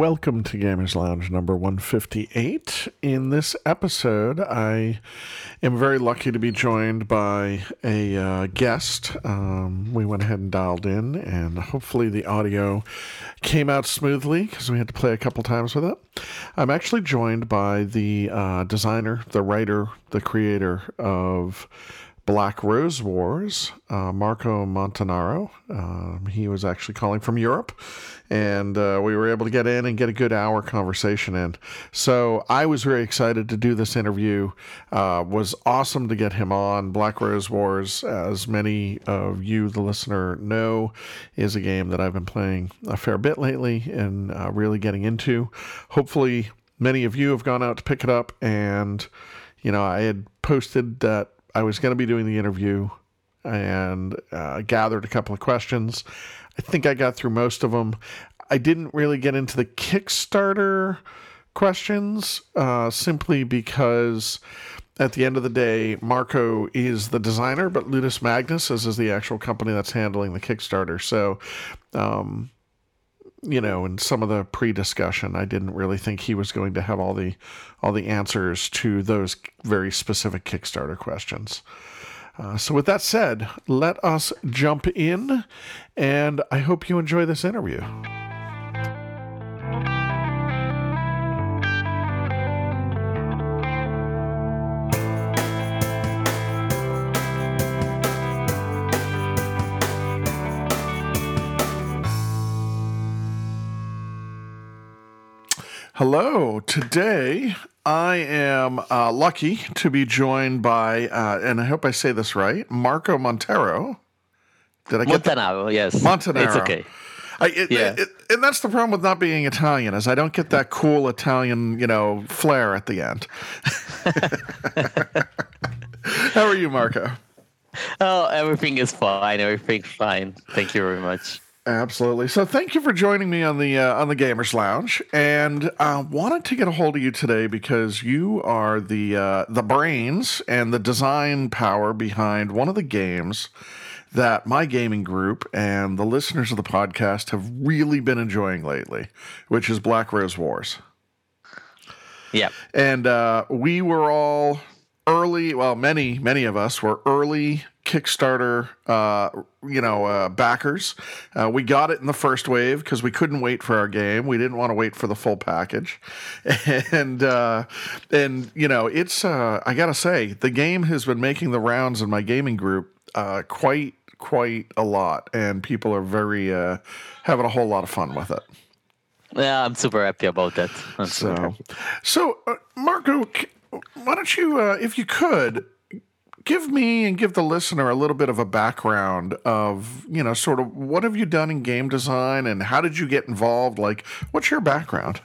welcome to Gamers Lounge number 158. In this episode, I am very lucky to be joined by a uh, guest. Um, we went ahead and dialed in, and hopefully the audio came out smoothly because we had to play a couple times with it. I'm actually joined by the uh, designer, the writer, the creator of Black Rose Wars, uh, Marco Montanaro. Um, he was actually calling from Europe, and uh, we were able to get in and get a good hour conversation in. So I was very excited to do this interview. Uh, was awesome to get him on. Black Rose Wars, as many of you, the listener, know, is a game that I've been playing a fair bit lately and uh, really getting into. Hopefully, many of you have gone out to pick it up and. You know, I had posted that I was going to be doing the interview and uh, gathered a couple of questions. I think I got through most of them. I didn't really get into the Kickstarter questions uh, simply because at the end of the day, Marco is the designer, but Ludus Magnus is, is the actual company that's handling the Kickstarter. So, um, you know, in some of the pre-discussion, I didn't really think he was going to have all the all the answers to those very specific Kickstarter questions. Uh, so, with that said, let us jump in, and I hope you enjoy this interview. Hello. Today I am uh, lucky to be joined by, uh, and I hope I say this right, Marco Montero. Did I get Montanaro? The- yes, Montanaro. It's okay. I, it, yeah. It, it, and that's the problem with not being Italian is I don't get that cool Italian, you know, flair at the end. How are you, Marco? Oh, everything is fine. Everything's fine. Thank you very much. Absolutely. So thank you for joining me on the uh, on the Gamers Lounge, and uh, wanted to get a hold of you today because you are the uh, the brains and the design power behind one of the games that my gaming group and the listeners of the podcast have really been enjoying lately, which is Black Rose Wars. Yeah, and uh, we were all early. Well, many many of us were early Kickstarter, uh, you know, uh, backers. Uh, we got it in the first wave because we couldn't wait for our game. We didn't want to wait for the full package, and uh, and you know, it's uh, I gotta say the game has been making the rounds in my gaming group uh, quite quite a lot, and people are very having a whole lot of fun with it. Yeah, I'm super happy about that. I'm so, so Marco, why don't you, if you could give me and give the listener a little bit of a background of you know sort of what have you done in game design and how did you get involved like what's your background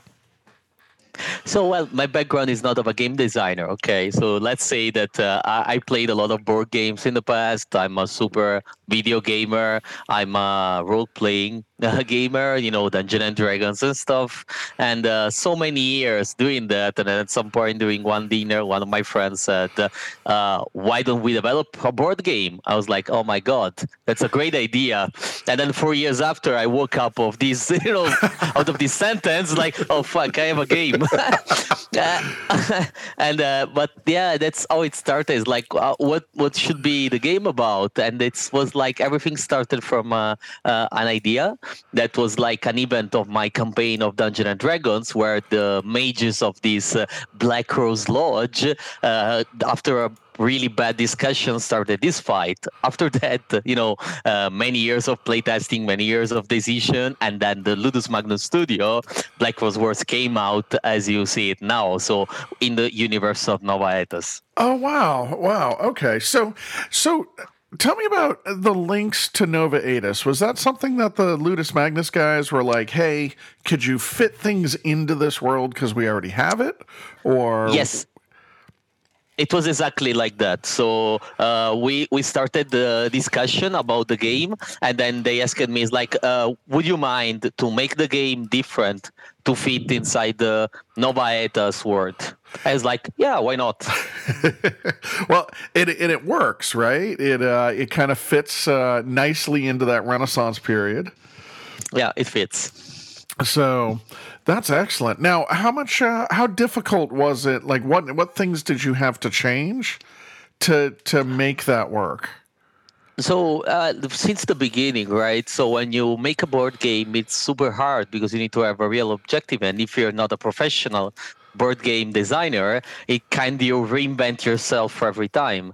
so, well, my background is not of a game designer. Okay, so let's say that uh, I, I, played a lot of board games in the past. I'm a super video gamer. I'm a role playing uh, gamer, you know, Dungeon and Dragons and stuff. And uh, so many years doing that. And then at some point during one dinner, one of my friends said, uh, Why don't we develop a board game? I was like, Oh my God, that's a great idea. And then four years after, I woke up of this, you know, out of this sentence, like, Oh fuck, I have a game. and, uh, but yeah, that's how it started. Is like, uh, what, what should be the game about? And it was like everything started from uh, an idea that was like an event of my campaign of Dungeon and Dragons, where the mages of this uh, Black Rose Lodge, uh, after a really bad discussion started this fight. After that, you know, uh, many years of playtesting, many years of decision, and then the Ludus Magnus studio, Black Rose Wars came out as you see it now. So in the universe of Nova Aetas. Oh wow, wow. Okay, so so Tell me about the links to Nova Aetas. Was that something that the Ludus Magnus guys were like, "Hey, could you fit things into this world because we already have it?" Or yes, it was exactly like that. So uh, we we started the discussion about the game, and then they asked me, "Is like, uh, would you mind to make the game different to fit inside the Nova Aetas world?" I was like, "Yeah, why not?" well, it and it works, right? It uh, it kind of fits uh, nicely into that Renaissance period. Yeah, it fits. So that's excellent. Now, how much, uh, how difficult was it? Like, what what things did you have to change to to make that work? So uh, since the beginning, right? So when you make a board game, it's super hard because you need to have a real objective, and if you're not a professional board game designer, it kind of you reinvent yourself for every time.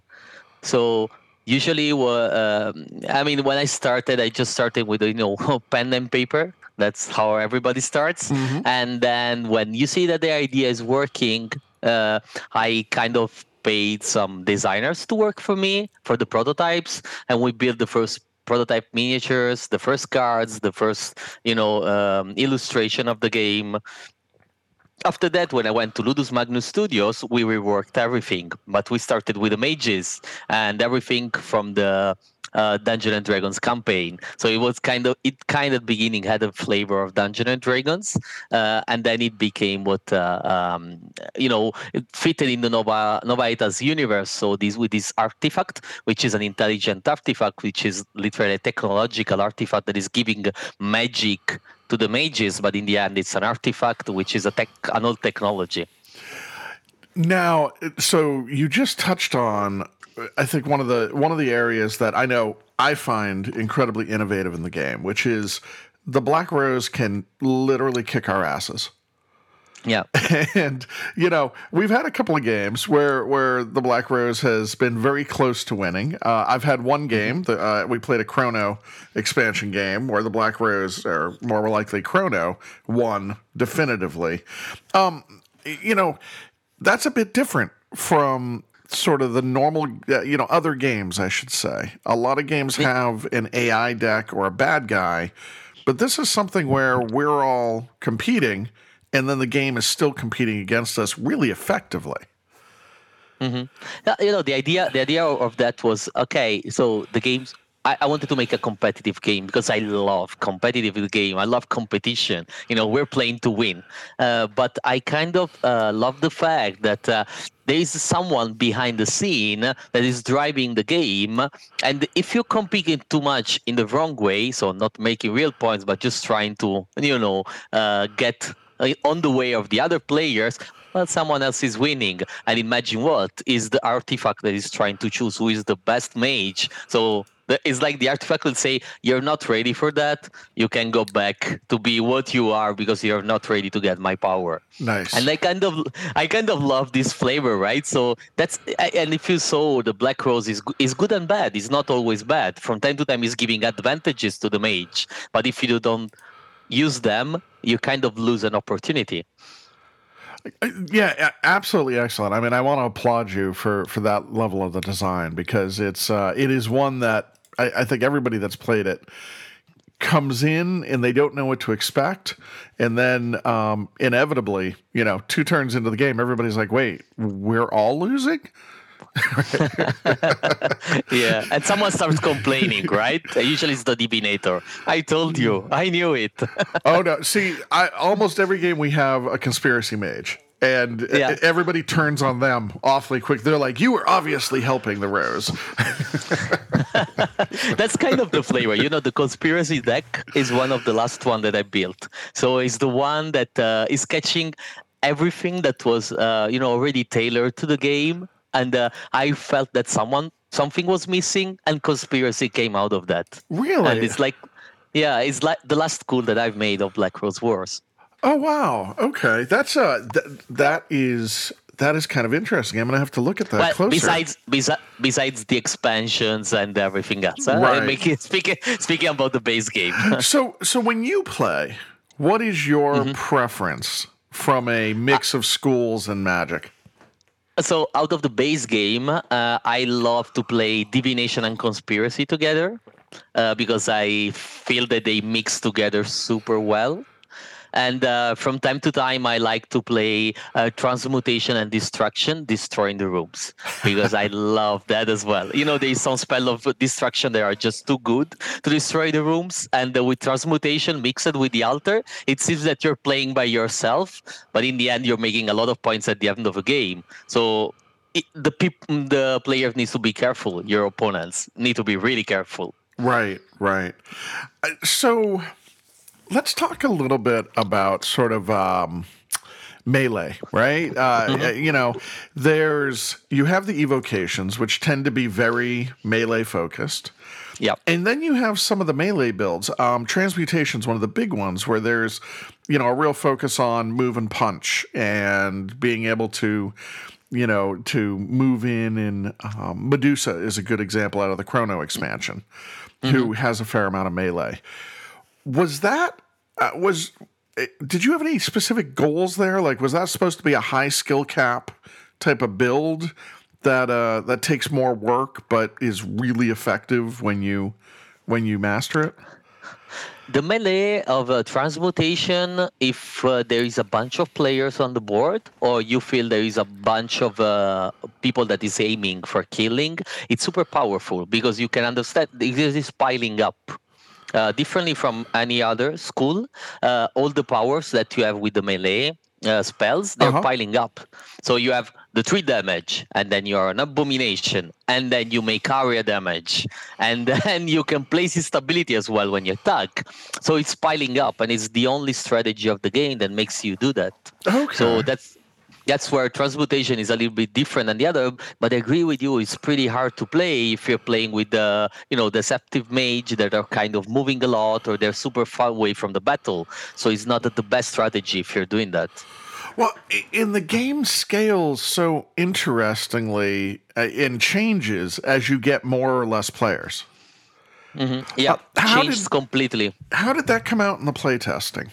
So usually, uh, I mean, when I started, I just started with you know pen and paper. That's how everybody starts, mm-hmm. and then when you see that the idea is working, uh, I kind of paid some designers to work for me for the prototypes, and we built the first prototype miniatures, the first cards, the first you know um, illustration of the game. After that, when I went to Ludus Magnus Studios, we reworked everything, but we started with the mages and everything from the uh, Dungeon and Dragons campaign. So it was kind of it kind of beginning had a flavor of Dungeon and Dragons, uh, and then it became what uh, um, you know it fitted in the Nova Novaitas universe. So this with this artifact, which is an intelligent artifact, which is literally a technological artifact that is giving magic to the mages, but in the end, it's an artifact which is a tech, an old technology. Now, so you just touched on I think one of the one of the areas that I know I find incredibly innovative in the game, which is the Black Rose can literally kick our asses. Yeah. And you know, we've had a couple of games where where the Black Rose has been very close to winning. Uh, I've had one game that uh, we played a Chrono expansion game where the Black Rose, or more likely Chrono, won definitively. Um, you know, that's a bit different from sort of the normal, uh, you know, other games, I should say. A lot of games have an AI deck or a bad guy, but this is something where we're all competing, and then the game is still competing against us really effectively. Mm-hmm. You know, the idea, the idea of that was okay. So the games I, I, wanted to make a competitive game because I love competitive game. I love competition. You know, we're playing to win. Uh, but I kind of uh, love the fact that uh, there is someone behind the scene that is driving the game. And if you're competing too much in the wrong way, so not making real points, but just trying to, you know, uh, get Uh, on the way of the other players, well, someone else is winning. And imagine what is the artifact that is trying to choose who is the best mage. So it's like the artifact will say you're not ready for that. You can go back to be what you are because you're not ready to get my power. Nice. And i kind of i kind of love this flavor right? So that's and if you saw the black rose is is good and bad. It's not always bad. From time to time it's giving advantages to the mage. But if you don't use them you kind of lose an opportunity. Uh, yeah, absolutely excellent. I mean, I want to applaud you for for that level of the design because it's uh, it is one that I, I think everybody that's played it comes in and they don't know what to expect. And then um, inevitably you know two turns into the game everybody's like wait we're all losing yeah and someone starts complaining right usually it's the divinator i told you i knew it oh no see I, almost every game we have a conspiracy mage and yeah. everybody turns on them awfully quick. They're like, "You were obviously helping the rose." That's kind of the flavor. You know, the conspiracy deck is one of the last one that I built. So it's the one that uh, is catching everything that was, uh, you know, already tailored to the game, and uh, I felt that someone something was missing, and conspiracy came out of that. Really? And it's like, yeah, it's like the last school that I've made of Black Rose Wars. Oh wow. Okay. That's uh th- that is that is kind of interesting. I'm gonna have to look at that well, closer. Besides, besides, besides the expansions and everything else, uh, right? Making, speaking speaking about the base game. so so when you play, what is your mm-hmm. preference from a mix of schools and magic? So out of the base game, uh, I love to play divination and conspiracy together uh, because I feel that they mix together super well. And uh, from time to time, I like to play uh, transmutation and destruction, destroying the rooms, because I love that as well. You know, there is some spell of destruction that are just too good to destroy the rooms. And uh, with transmutation mixed with the altar, it seems that you're playing by yourself, but in the end, you're making a lot of points at the end of a game. So it, the peop- the player needs to be careful. Your opponents need to be really careful. Right, right. Uh, so let's talk a little bit about sort of um, melee, right? Uh, mm-hmm. You know, there's you have the evocations, which tend to be very melee focused. Yep. And then you have some of the melee builds. Um, Transmutation's one of the big ones where there's, you know, a real focus on move and punch and being able to, you know, to move in. And um, Medusa is a good example out of the Chrono expansion, mm-hmm. who has a fair amount of melee. Was that uh, was? Eh, did you have any specific goals there? Like, was that supposed to be a high skill cap type of build? that uh, that takes more work but is really effective when you when you master it? The melee of uh, transmutation, if uh, there is a bunch of players on the board, or you feel there is a bunch of uh, people that is aiming for killing, it's super powerful because you can understand this is piling up. Uh, differently from any other school, uh, all the powers that you have with the melee uh, spells, they're uh-huh. piling up. So you have the three damage, and then you're an abomination, and then you make area damage, and then you can place instability as well when you attack. So it's piling up, and it's the only strategy of the game that makes you do that. Okay. So that's that's where transmutation is a little bit different than the other. But I agree with you; it's pretty hard to play if you're playing with the you know deceptive mage that are kind of moving a lot or they're super far away from the battle. So it's not the best strategy if you're doing that. Well, in the game scales so interestingly uh, in changes as you get more or less players. Mm-hmm. Yeah, uh, changes did, completely. How did that come out in the playtesting?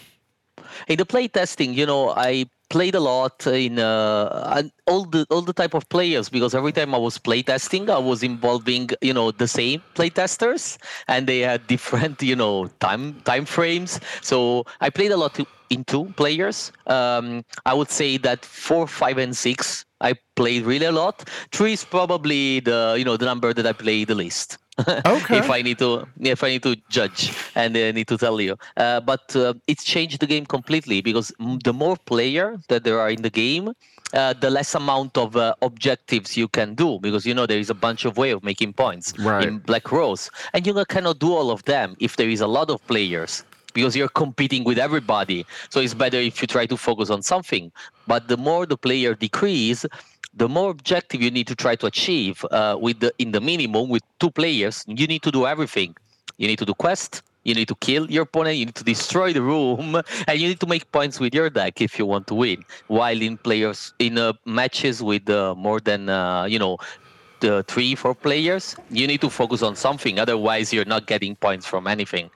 In the play testing, you know, I played a lot in uh, all the all the type of players because every time I was playtesting, I was involving you know the same playtesters, and they had different you know time time frames. So I played a lot in two players. Um, I would say that four, five, and six I played really a lot. Three is probably the you know the number that I play the least. Okay. if I need to if I need to judge and I need to tell you, uh, but uh, it's changed the game completely because the more player that there are in the game, uh, the less amount of uh, objectives you can do because you know there is a bunch of way of making points right. in Black Rose, and you cannot do all of them if there is a lot of players because you're competing with everybody. So it's better if you try to focus on something. But the more the player decrease, the more objective you need to try to achieve uh, with the in the minimum with two players. You need to do everything. You need to do quest. You need to kill your opponent. You need to destroy the room, and you need to make points with your deck if you want to win. While in players in uh, matches with uh, more than uh, you know the three four players, you need to focus on something. Otherwise, you're not getting points from anything.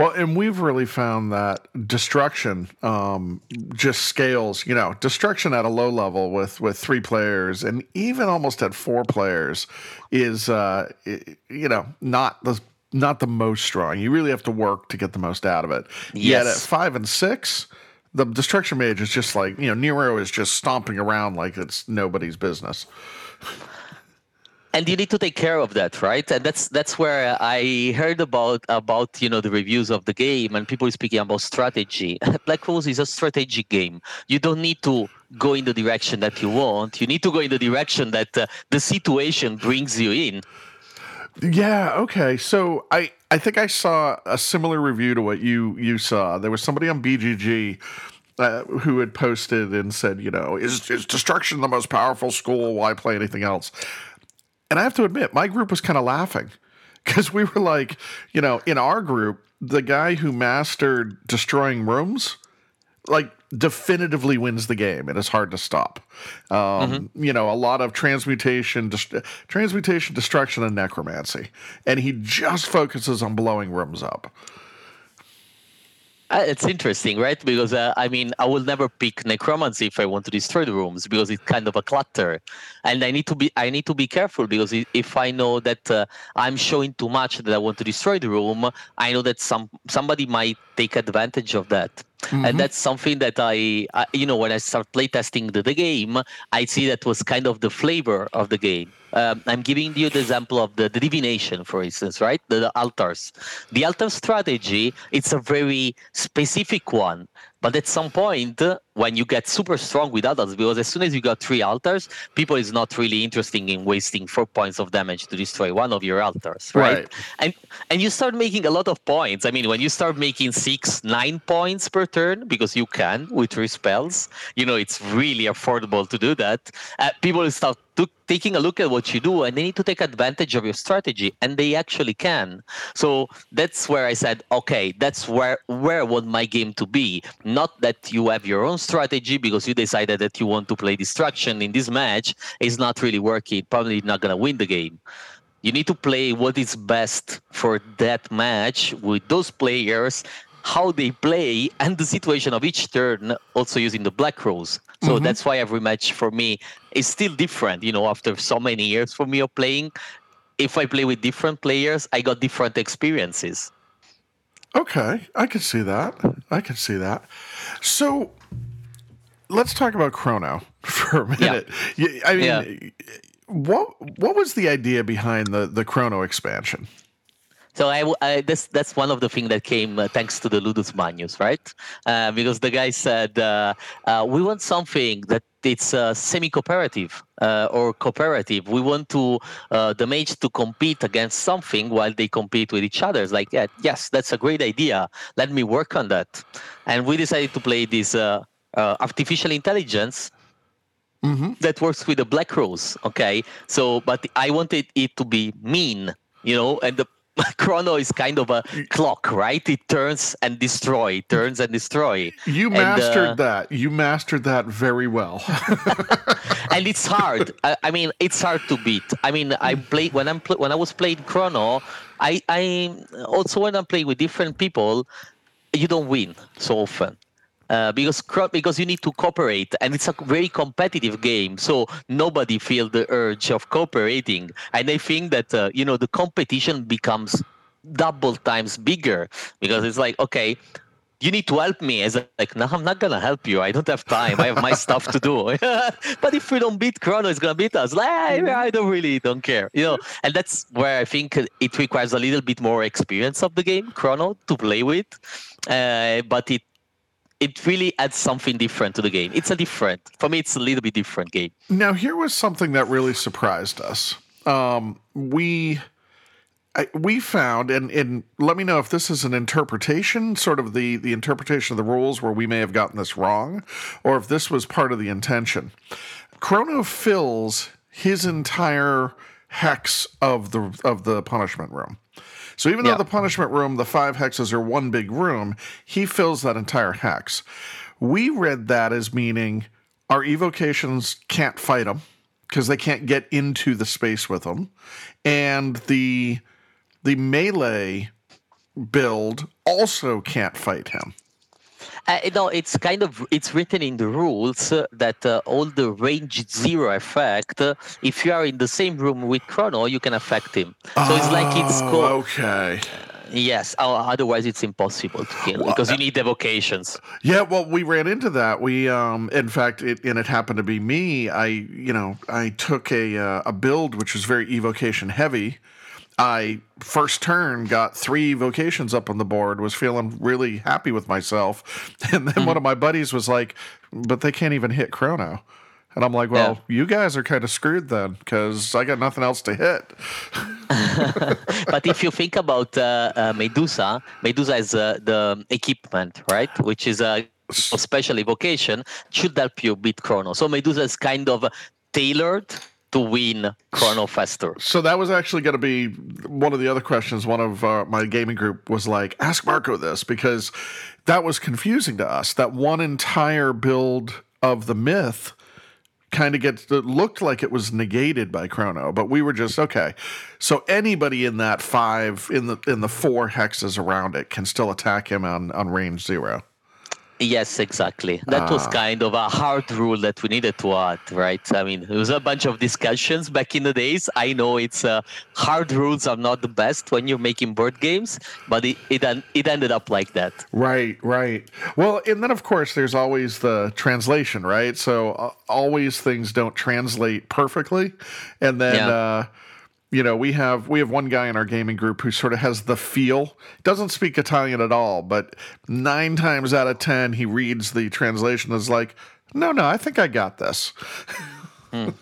Well, and we've really found that destruction um, just scales. You know, destruction at a low level with with three players, and even almost at four players, is uh, you know not the not the most strong. You really have to work to get the most out of it. Yes. Yet at five and six, the destruction mage is just like you know Nero is just stomping around like it's nobody's business and you need to take care of that right? And that's that's where i heard about about you know the reviews of the game and people speaking about strategy. Black rose is a strategic game. You don't need to go in the direction that you want. You need to go in the direction that uh, the situation brings you in. Yeah okay. So i i think i saw a similar review to what you you saw. There was somebody on bgg uh, who had posted and said, you know, is, is destruction the most powerful school? Why play anything else? And I have to admit, my group was kind of laughing because we were like, you know, in our group, the guy who mastered destroying rooms, like definitively wins the game. It is hard to stop. Um, mm-hmm. You know, a lot of transmutation, transmutation, destruction, and necromancy, and he just focuses on blowing rooms up. Uh, it's interesting, right? Because uh, I mean, I will never pick necromancy if I want to destroy the rooms because it's kind of a clutter, and I need to be I need to be careful because if I know that uh, I'm showing too much that I want to destroy the room, I know that some somebody might take advantage of that. Mm-hmm. And that's something that I, I, you know, when I start playtesting the, the game, I see that was kind of the flavor of the game. Um, I'm giving you the example of the, the divination, for instance, right? The, the, altars. The altar strategy, it's a very specific one. But at some point, when you get super strong with altars because as soon as you got three altars people is not really interested in wasting four points of damage to destroy one of your altars right, right. and and you start making a lot of points. I mean when you start making six nine points per turn because you can with three spells you know it's really affordable to do that. Uh, people start taking a look at what you do and they need to take advantage of your strategy and they actually can. So that's where i said okay that's where where I want my game to be. Not that you have your own strategy because you decided that you want to play destruction in this match is not really working probably not going to win the game. You need to play what is best for that match with those players how they play and the situation of each turn also using the black rose. So mm-hmm. that's why every match for me is still different you know after so many years for me of playing. If i play with different players i got different experiences. Okay i can see that. I can see that. So let's talk about chrono for a minute yeah. i mean yeah. what what was the idea behind the the chrono expansion so I, I that's that's one of the things that came uh, thanks to the Ludus Magnus, right? Uh, because the guy said uh, uh we want something that it's uh, semi-cooperative uh, or cooperative. We want to the mage to compete against something while they compete with each other. It's like, yeah, yes, that's a great idea. Let me work on that. And we decided to play this artificial intelligence Mm-hmm. that works with the black rose okay so but i wanted it to be mean you know and the Chrono is kind of a clock, right? It turns and destroy, turns and destroy. You and, mastered uh, that. You mastered that very well. and it's hard. I, I, mean, it's hard to beat. I mean, I played when I'm when I was playing Chrono. I I also when I'm playing with different people, you don't win so often. Uh, because because you need to cooperate and it's a very competitive game so nobody feel the urge of cooperating. And i think that uh, you know the competition becomes double times bigger because it's like okay you need to help me. As like no i'm not gonna help you. I don't have time. I have my stuff to do. But if we don't beat chrono it's gonna beat us. Like i don't really don't care you know? And that's where i think it requires a little bit more experience of the game chrono to play with. Uh, but it it really adds something different to the game. It's a different, for me, it's a little bit different game. Now, here was something that really surprised us. Um, we. I, we found, and, and let me know if this is an interpretation, sort of the, the interpretation of the rules where we may have gotten this wrong, or if this was part of the intention. Chrono fills his entire hex of the of the punishment room. So even though the punishment room, the five hexes are one big room, he fills that entire hex. We read that as meaning our evocations can't fight him because they can't get into the space with them, and the the melee build also can't fight him. Uh, no, it's kind of it's written in the rules uh, that uh, all the range zero effect. Uh, if you are in the same room with Chrono, you can affect him. So oh, it's like it's oh, co- okay. Yes, otherwise it's impossible to kill well, because you need evocations. Yeah, well, we ran into that. We, um, in fact, it, and it happened to be me. I, you know, I took a uh, a build which was very evocation heavy, I first turn got three vocations up on the board, was feeling really happy with myself. And then mm-hmm. one of my buddies was like, but they can't even hit Chrono. And I'm like, well, yeah. you guys are kind of screwed then because I got nothing else to hit. but if you think about uh, uh, Medusa, Medusa is uh, the equipment, right? Which is a, a special evocation, should help you beat Chrono. So Medusa is kind of tailored to win Chrono faster. So that was actually going to be one of the other questions. One of uh, my gaming group was like, "Ask Marco this," because that was confusing to us. That one entire build of the myth kind of gets it looked like it was negated by Chrono, but we were just okay. So anybody in that five in the in the four hexes around it can still attack him on on range zero. Yes, exactly. That was ah. kind of a hard rule that we needed to add, right? I mean, there was a bunch of discussions back in the days. I know it's uh, hard rules are not the best when you're making board games, but it, it it ended up like that. Right, right. Well, and then of course there's always the translation, right? So uh, always things don't translate perfectly, and then. Yeah. Uh, you know, we have we have one guy in our gaming group who sort of has the feel. Doesn't speak Italian at all, but nine times out of ten, he reads the translation is like, "No, no, I think I got this." Mm.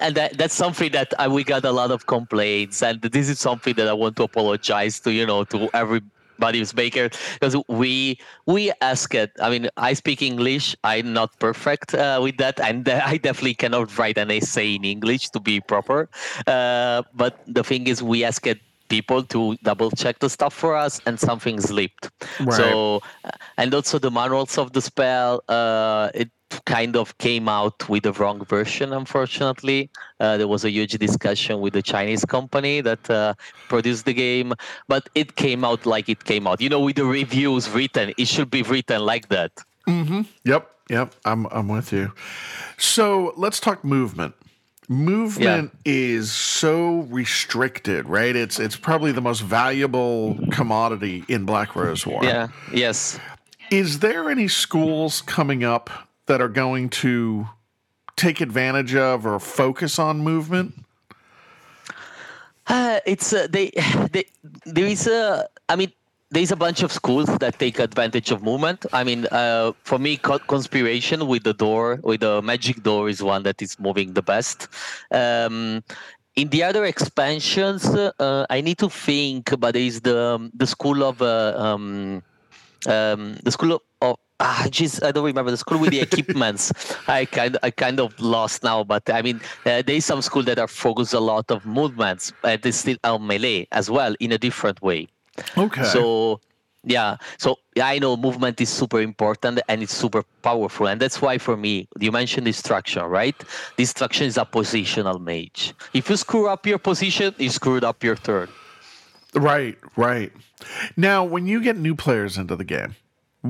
and that, that's something that I, we got a lot of complaints, and this is something that I want to apologize to you know to every Buddy's Baker because we we ask it. I mean, I speak English. I'm not perfect uh, with that, and I definitely cannot write an essay in English to be proper. Uh, but the thing is, we ask it people to double check the stuff for us and something slipped right. so uh, and also the manuals of the spell uh, it kind of came out with the wrong version, unfortunately. Uh, there was a huge discussion with the Chinese company that uh, produced the game, but it came out like it came out. You know, with the reviews written, it should be written like that. Mm-hmm. Yep, yep, I'm, I'm with you. So let's talk movement. Movement yeah. is so restricted, right? It's it's probably the most valuable commodity in Black Rose War. Yeah. Yes. Is there any schools coming up that are going to take advantage of or focus on movement? Uh, it's uh, they, they there is a I mean there's a bunch of schools that take advantage of movement. I mean, uh, for me, conspiration with the door, with the magic door, is one that is moving the best. Um, in the other expansions, uh, I need to think, but there is the the school of uh, um, um, the school of ah, jeez, I don't remember the school with the equipments. I kind, I kind of lost now, but I mean, uh, there is some school that are focused a lot of movements, but they still on melee as well in a different way. Okay. So yeah, so I know movement is super important and it's super powerful, and that's why for me, you mentioned destruction, right? Destruction is a positional mage. If you screw up your position, you screwed up your turn. Right, right. Now, when you get new players into the game,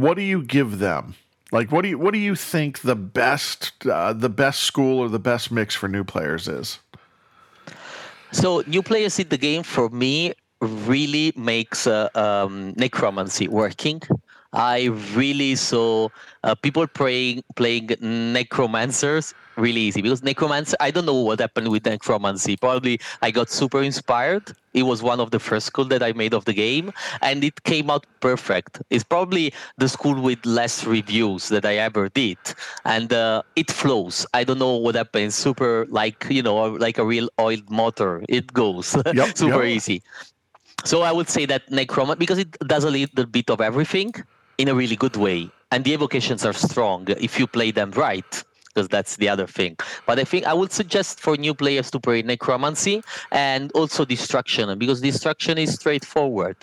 what do you give them? Like, what do you what do you think the best uh, the best school or the best mix for new players is? So, new players in the game for me really makes uh, um, necromancy working. I really saw uh, people playing playing necromancers really easy because necromancer i don't know what happened with necromancy probably i got super inspired it was one of the first school that i made of the game and it came out perfect. It's probably the school with less reviews that i ever did and uh, it flows. I don't know what happened super like you know like a real oiled motor it goes. Yep, super yep. easy. So i would say that necromancy because it does a little bit of everything in a really good way and the evocations are strong if you play them right because that's the other thing. But I think I would suggest for new players to play necromancy and also destruction because destruction is straightforward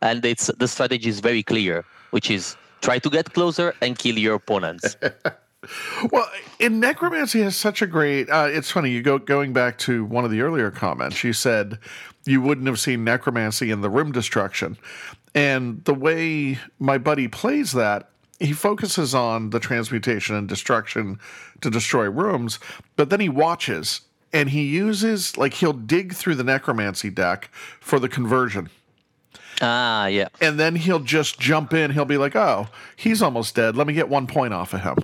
and it's the strategy is very clear, which is try to get closer and kill your opponents. well, in necromancy has such a great. Uh, it's funny you go going back to one of the earlier comments. You said you wouldn't have seen necromancy in the room destruction, and the way my buddy plays that he focuses on the transmutation and destruction to destroy rooms, but then he watches and he uses like he'll dig through the necromancy deck for the conversion. Ah, yeah. And then he'll just jump in. He'll be like, "Oh, he's almost dead. Let me get one point off of him."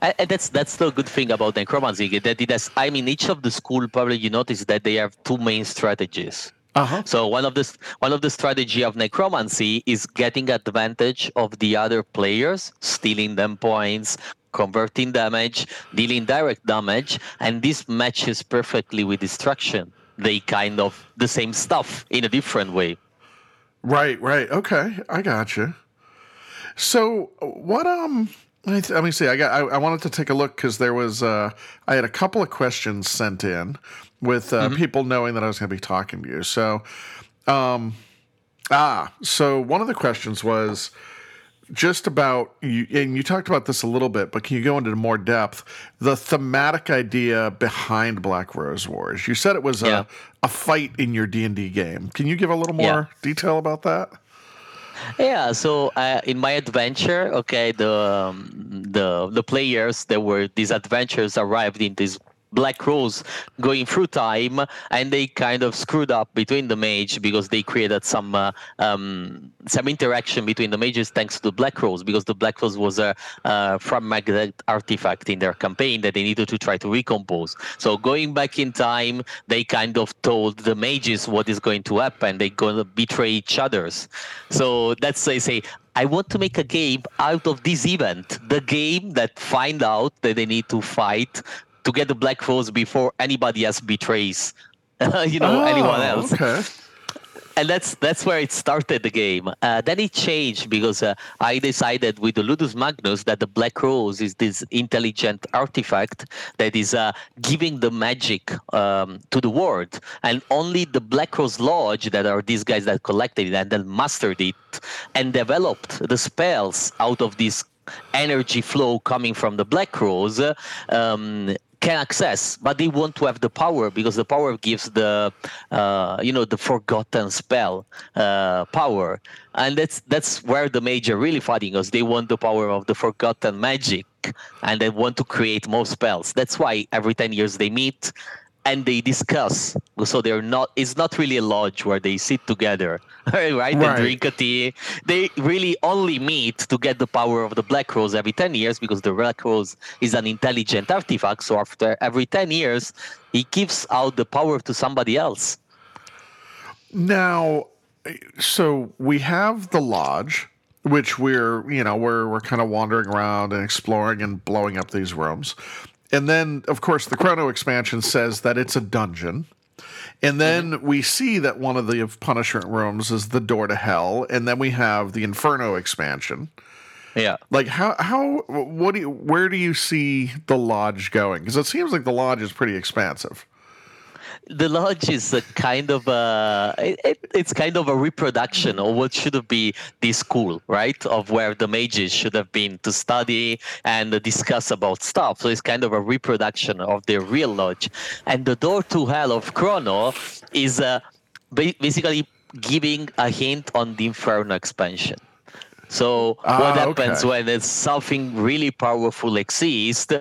And that's that's the good thing about necromancy. That it has. I mean, each of the school probably you notice that they have two main strategies. Uh-huh. So one of the one of the strategy of necromancy is getting advantage of the other players, stealing them points, converting damage, dealing direct damage, and this matches perfectly with destruction. They kind of the same stuff in a different way. Right, right. Okay, I got you. So what um let me see. I got. I, I wanted to take a look because there was. Uh, I had a couple of questions sent in with uh, mm-hmm. people knowing that I was going to be talking to you. So, um, ah, so one of the questions was just about you, and you talked about this a little bit, but can you go into more depth? The thematic idea behind Black Rose Wars. You said it was yeah. a, a fight in your D and D game. Can you give a little more yeah. detail about that? Yeah, so uh, in my adventure, okay, the um, the the players that were these adventures arrived in this Black Rose going through time, and they kind of screwed up between the mage because they created some uh, um, some interaction between the mages thanks to the Black Rose because the Black Rose was a uh, from magnet artifact in their campaign that they needed to try to recompose. So going back in time, they kind of told the mages what is going to happen. They're going to betray each other's. So that's they say I want to make a game out of this event, the game that find out that they need to fight to get the Black Rose before anybody else betrays, you know, Oh, anyone else. Okay. And that's that's where it started the game. Uh, then it changed because uh, I decided with the Ludus Magnus that the Black Rose is this intelligent artifact that is uh, giving the magic um, to the world, and only the Black Rose Lodge that are these guys that collected it and then mastered it and developed the spells out of this energy flow coming from the Black Rose. Um, can access, but they want to have the power because the power gives the, uh, you know, the forgotten spell uh, power, and that's that's where the major really fighting us. They want the power of the forgotten magic, and they want to create more spells. That's why every ten years they meet, and they discuss. So they're not. It's not really a lodge where they sit together, right, Right. and drink a tea. They really only meet to get the power of the Black Rose every ten years because the Black Rose is an intelligent artifact. So after every ten years, he gives out the power to somebody else. Now, so we have the lodge, which we're you know we're we're kind of wandering around and exploring and blowing up these rooms, and then of course the Chrono expansion says that it's a dungeon. And then mm-hmm. we see that one of the punishment rooms is the door to hell, and then we have the Inferno expansion. Yeah. Like how how what do you where do you see the lodge going? Because it seems like the lodge is pretty expansive. The lodge is a kind of a it, it, it's kind of a reproduction of what should have been this school right of where the mages should have been to study and discuss about stuff so it's kind of a reproduction of the real lodge and the door to hell of chrono is uh, basically giving a hint on the inferno expansion so Ah, what happens okay. when it's something really powerful exists?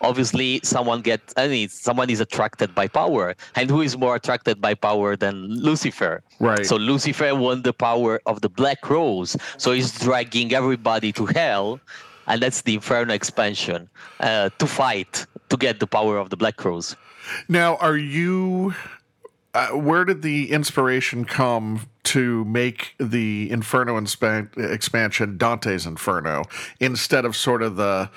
Obviously, someone gets. I mean, someone is attracted by power, and who is more attracted by power than Lucifer? Right. So Lucifer won the power of the Black Rose, so he's dragging everybody to hell, and that's the Inferno expansion uh, to fight to get the power of the Black Rose. Now, are you? Uh, where did the inspiration come to make the Inferno expansion Dante's Inferno instead of sort of the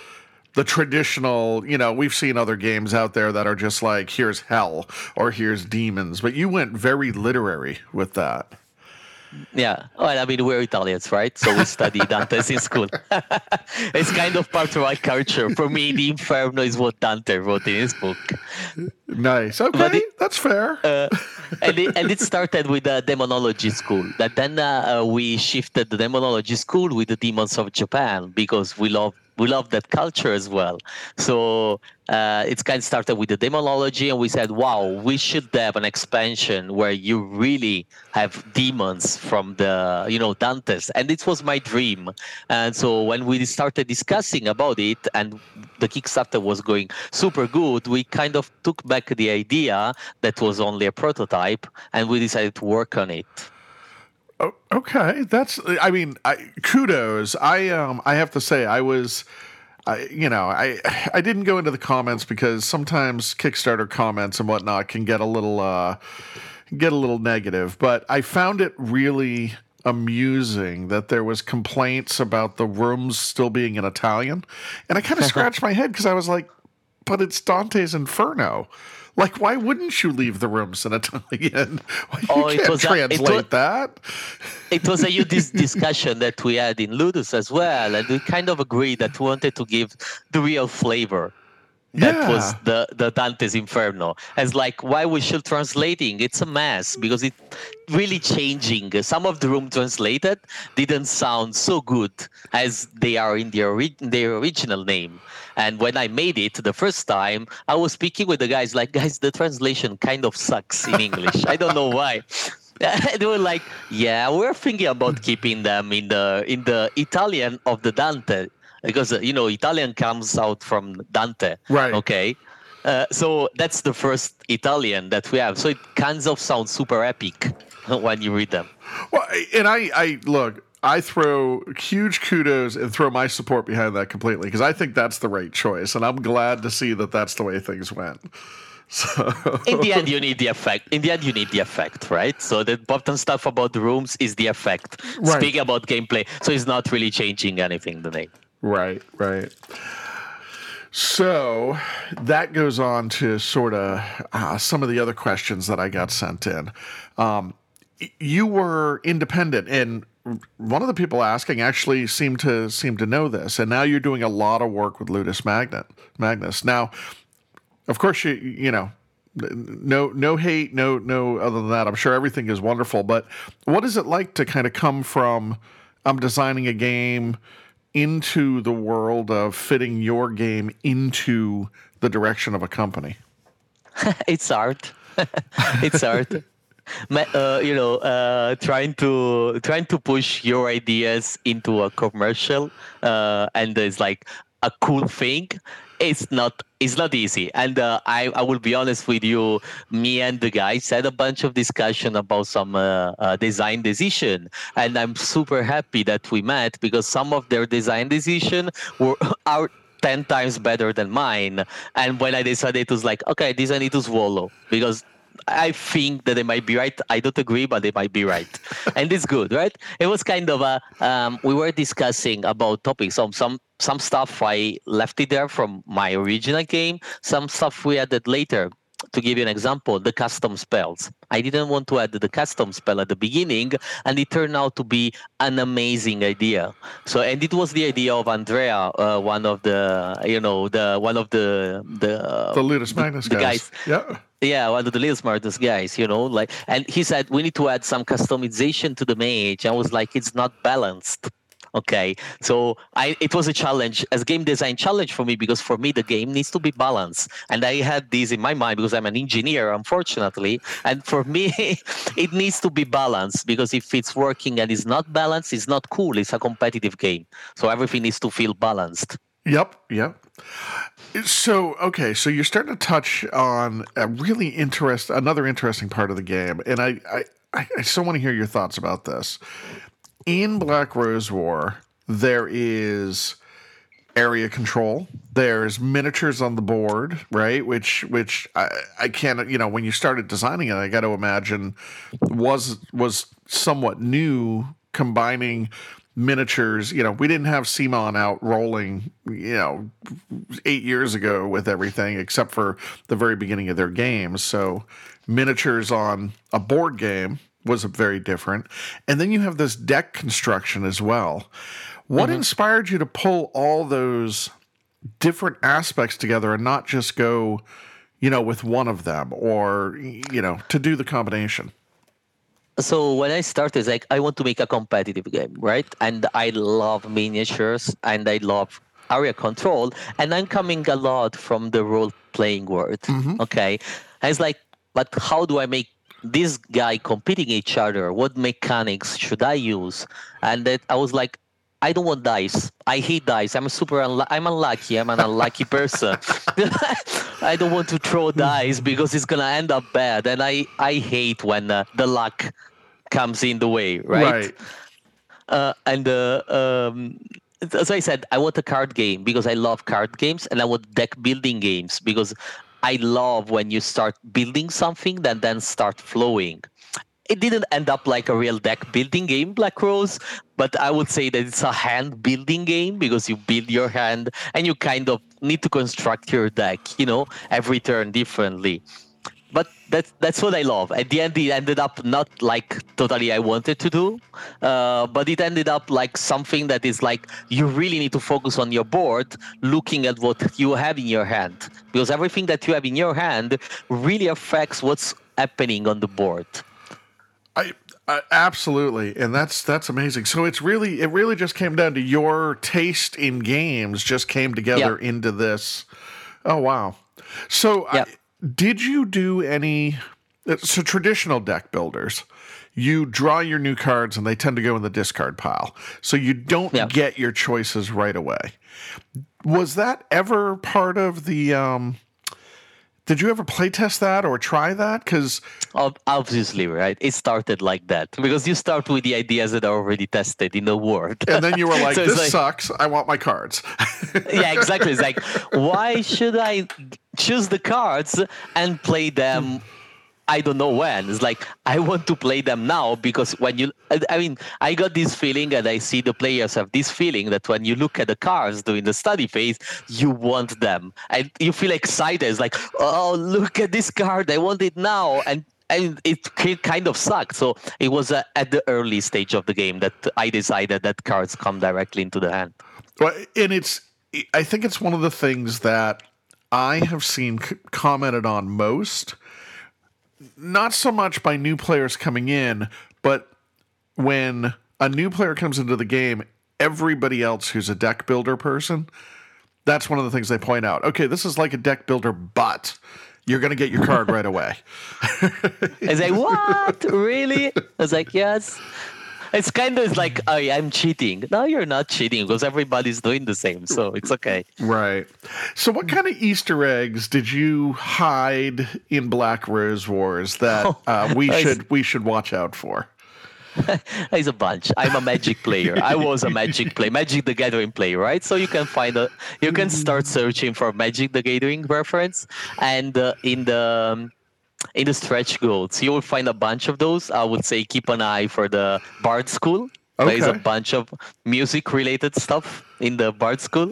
the traditional? You know, we've seen other games out there that are just like here's hell or here's demons, but you went very literary with that. Yeah. Well, I mean, we're Italians, right? So we study Dante's in school. it's kind of part of our culture. For me, the Inferno is what Dante wrote in his book. Nice. Okay, it- that's fair. Uh, and, it, and it started with the demonology school. That then uh, uh, we shifted the demonology school with the demons of Japan because we love we love that culture as well. So uh, it's kind of started with the demonology, and we said, wow, we should have an expansion where you really have demons from the you know Dante's, and it was my dream. And so when we started discussing about it, and the Kickstarter was going super good, we kind of took back the idea that was only a prototype, and we decided to work on it. Oh, okay, that's. I mean, I, kudos. I um, I have to say, I was, I you know, I I didn't go into the comments because sometimes Kickstarter comments and whatnot can get a little uh, get a little negative. But I found it really amusing that there was complaints about the rooms still being in Italian, and I kind of scratched my head because I was like, but it's Dante's Inferno. Like, why wouldn't you leave the rooms in Italian? you Oh, it can't was a- it translate was- that. it was a huge discussion that we had in Ludus as well, and we kind of agreed that we wanted to give the real flavor. That was the, the Dante's Inferno. As like why we should translating? It's a mess because it really changing. Some of the room translated didn't sound so good as they are in their ori- their original name. And when I made it the first time, I was speaking with the guys like, guys, the translation kind of sucks in English. I don't know why. they were like, "Yeah, we're thinking about keeping them in the in the Italian of the Dante because uh, you know Italian comes out from Dante, Right. Okay, Uh, so that's the first Italian that we have. So it kind of sounds super epic when you read them. Well, and I, I look, I throw huge kudos and throw my support behind that completely because I think that's the right choice, and I'm glad to see that that's the way things went. So. In the end, you need the effect. In the end, you need the effect, right? So the important stuff about the rooms is the effect. Right. Speaking about gameplay, so it's not really changing anything. The name. Right. Right. So that goes on to sort of uh, some of the other questions that I got sent in. Um, you were independent, and one of the people asking actually seemed to seem to know this, and now you're doing a lot of work with Ludus Magnet Magnus. Now, of course, you you know, no no hate, no no other than that. I'm sure everything is wonderful, but what is it like to kind of come from I'm designing a game into the world of fitting your game into the direction of a company? it's art. it's art. Uh, you know, uh, trying to trying to push your ideas into a commercial, uh, and it's like a cool thing. It's not it's not easy, and uh, I I will be honest with you. Me and the guys had a bunch of discussion about some uh, uh, design decision, and I'm super happy that we met because some of their design decision were are 10 times better than mine. And when I decided, it was like, okay, this I need to swallow because I think that they might be right. I don't agree, but they might be right, and it's good, right? It was kind of a um, we were discussing about topics. Some some some stuff I left it there from my original game. Some stuff we added later. To give you an example, the custom spells. I didn't want to add the custom spell at the beginning, and it turned out to be an amazing idea. So, and it was the idea of Andrea, uh, one of the, you know, the one of the the the Ludus Magnus the, the guys. guys. Yeah yeah, one of the smartest guys, you know, like, and he said we need to add some customization to the mage. I was like, it's not balanced. Okay, so I it was a challenge as game design challenge for me because for me the game needs to be balanced, and I had this in my mind because I'm an engineer, unfortunately, and for me it needs to be balanced because if it's working and it's not balanced, it's not cool. It's a competitive game, so everything needs to feel balanced. Yep, yep. So okay, so you're starting to touch on a really interest, another interesting part of the game, and I, I, I still want to hear your thoughts about this. In Black Rose War, there is area control. There's miniatures on the board, right? Which, which I, I can't, you know, when you started designing it, I got to imagine was was somewhat new, combining miniatures. You know, we didn't have CMON out rolling, you know, eight years ago with everything except for the very beginning of their games. So miniatures on a board game was very different. And then you have this deck construction as well. What mm-hmm. inspired you to pull all those different aspects together and not just go, you know, with one of them or, you know, to do the combination? So when I started, like I want to make a competitive game, right? And I love miniatures and I love area control, and I'm coming a lot from the role playing world. Mm-hmm. Okay, and it's like, but how do I make this guy competing each other? What mechanics should I use? And that I was like, I don't want dice. I hate dice. I'm super. Unlu- I'm unlucky. I'm an unlucky person. I don't want to throw dice because it's gonna end up bad, and I I hate when uh, the luck comes in the way, right? Right. Uh, and uh, um, as I said, I want a card game because I love card games, and I want deck building games because I love when you start building something that then start flowing. It didn't end up like a real deck building game, Black Rose, but I would say that it's a hand building game because you build your hand and you kind of need to construct your deck, you know, every turn differently but that's that's what I love. At the end, it ended up not like totally I wanted to do, uh, but it ended up like something that is like you really need to focus on your board, looking at what you have in your hand, because everything that you have in your hand really affects what's happening on the board. I, absolutely, and that's that's amazing. So it's really it really just came down to your taste in games just came together yep. into this. Oh wow! So yep. I, did you do any? So traditional deck builders, you draw your new cards and they tend to go in the discard pile, so you don't yeah. get your choices right away. Was that ever part of the? Um, did you ever play test that or try that? Because obviously, right? It started like that because you start with the ideas that are already tested in the world, and then you were like, so "This like, sucks. I want my cards." yeah, exactly. It's like, why should I choose the cards and play them? I don't know when. It's like I want to play them now because when you, I mean, I got this feeling, and I see the players have this feeling that when you look at the cards during the study phase, you want them, and you feel excited. It's like, oh, look at this card, I want it now, and and it kind of sucked. So it was uh, at the early stage of the game that I decided that cards come directly into the hand. Well, and it's, I think it's one of the things that I have seen commented on most not so much by new players coming in, but when a new player comes into the game, everybody else who's a deck builder person, that's one of the things they point out. Okay, this is like a deck builder, but you're going to get your card right away. I was like, what? Really? I was like, yes it's kind of like oh, I'm cheating. No, you're not cheating because everybody's doing the same, so it's okay. Right. So, what kind of Easter eggs did you hide in Black Rose Wars that oh, uh, we should we should watch out for? There's a bunch. I'm a Magic player. I was a Magic player, Magic the Gathering player, right? So you can find a, you can start searching for Magic the Gathering reference, and uh, in the um, in the stretch goals. You will find a bunch of those. I would say keep an eye for the Bard School. Okay. There's a bunch of music related stuff in the Bard School.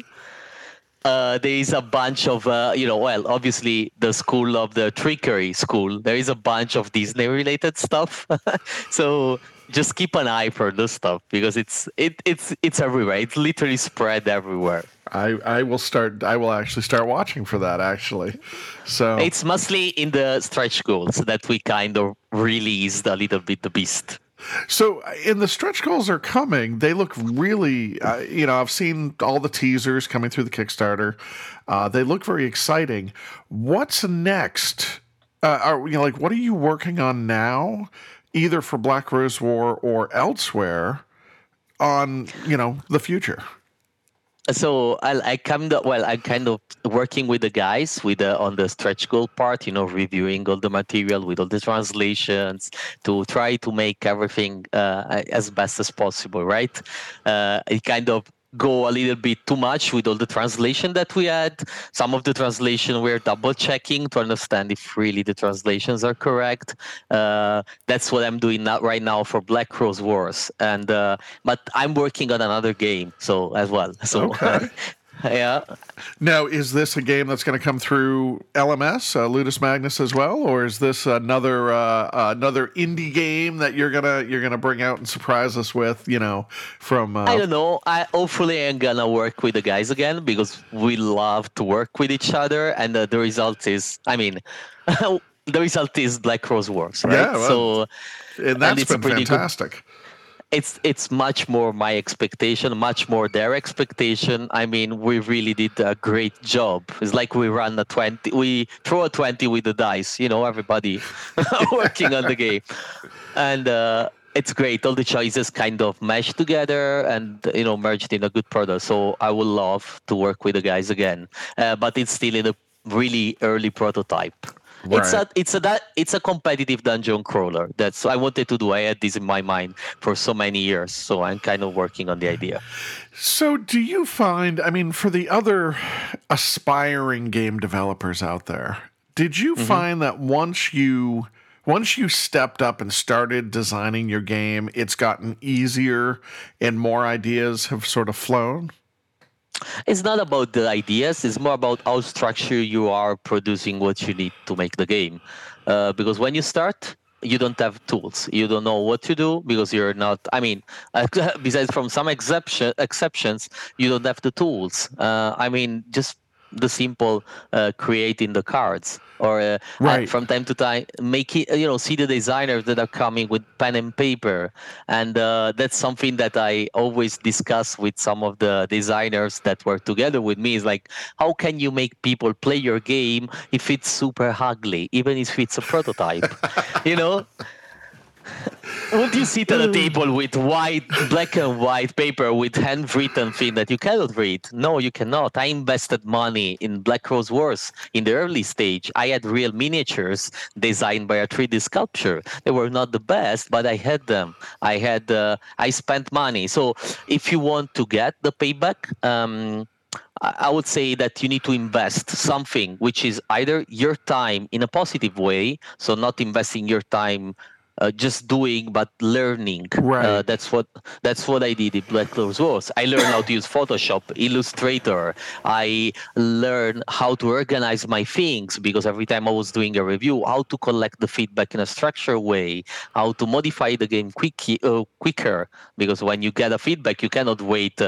Uh, there is a bunch of, uh, you know, well, obviously the school of the trickery school. There is a bunch of Disney related stuff. so just keep an eye for this stuff because it's it it's it's everywhere. It's literally spread everywhere. I I will start. I will actually start watching for that. Actually, so it's mostly in the stretch goals that we kind of released a little bit the beast. So, in the stretch goals are coming. They look really, uh, you know, I've seen all the teasers coming through the Kickstarter. Uh, they look very exciting. What's next? Uh, are you know, like what are you working on now? either for Black Rose War or elsewhere on you know the future. So I, I kind of well, I'm kind of working with the guys with the, on the stretch goal part, you know, reviewing all the material with all the translations to try to make everything uh, as best as possible, right? Uh, it kind of go a little bit too much with all the translation that we had. Some of the translation we're double checking to understand if really the translations are correct. Uh, that's what I'm doing now, right now for Black Rose Wars. And uh, but I'm working on another game so as well. So okay. yeah. Now, is this a game that's going to come through LMS, uh, Ludus Magnus as well, or is this another uh, another indie game that you're gonna you're gonna bring out and surprise us with? You know, from uh... I don't know. I hopefully am gonna work with the guys again because we love to work with each other, and uh, the result is, I mean. the result is Black Rose Wars, right? Yeah, well, so and that's and been fantastic. Good it's it's much more my expectation, much more their expectation. I mean, we really did a great job. It's like we run a twenty, we throw a twenty with the dice. You know, everybody working on the game, and. Uh, it's great. All the choices kind of mesh together and you know merged in a good product. So I would love to work with the guys again, uh, but it's still in a really early prototype. Right. It's a it's a that it's a competitive dungeon crawler. That's I wanted to do. I had this in my mind for so many years, so I'm kind of working on the idea. So, do you find? I mean, for the other aspiring game developers out there, did you mm-hmm. find that once you once you stepped up and started designing your game, it's gotten easier and more ideas have sort of flown? It's not about the ideas it's more about how structured you are producing what you need to make the game. Uh, because when you start you don't have tools. You don't know what to do because you're not i mean besides from some exception exceptions you don't have the tools. Uh, i mean just the simple uh, creating the cards or uh, right. from time to time make it you know see the designers that are coming with pen and paper. And uh, that's something that i always discuss with some of the designers that work together with me is like how can you make people play your game if it's super ugly even if it's a prototype? You know would you sit at a table with white, black and white paper with handwritten thing that you cannot read? No, you cannot. I invested money in Black Rose Wars in the early stage. I had real miniatures designed by a 3D sculpture. They were not the best, but I had them. I had, uh, I spent money. So if you want to get the payback, um, I would say that you need to invest something which is either your time in a positive way, so not investing your time uh, just doing but learning. Right. Uh, that's what that's what I did in Black Rose Wars. I learned how to use Photoshop, Illustrator. I learned how to organize my things because every time I was doing a review, how to collect the feedback in a structured way, how to modify the game quick, uh, quicker because when you get a feedback, you cannot wait.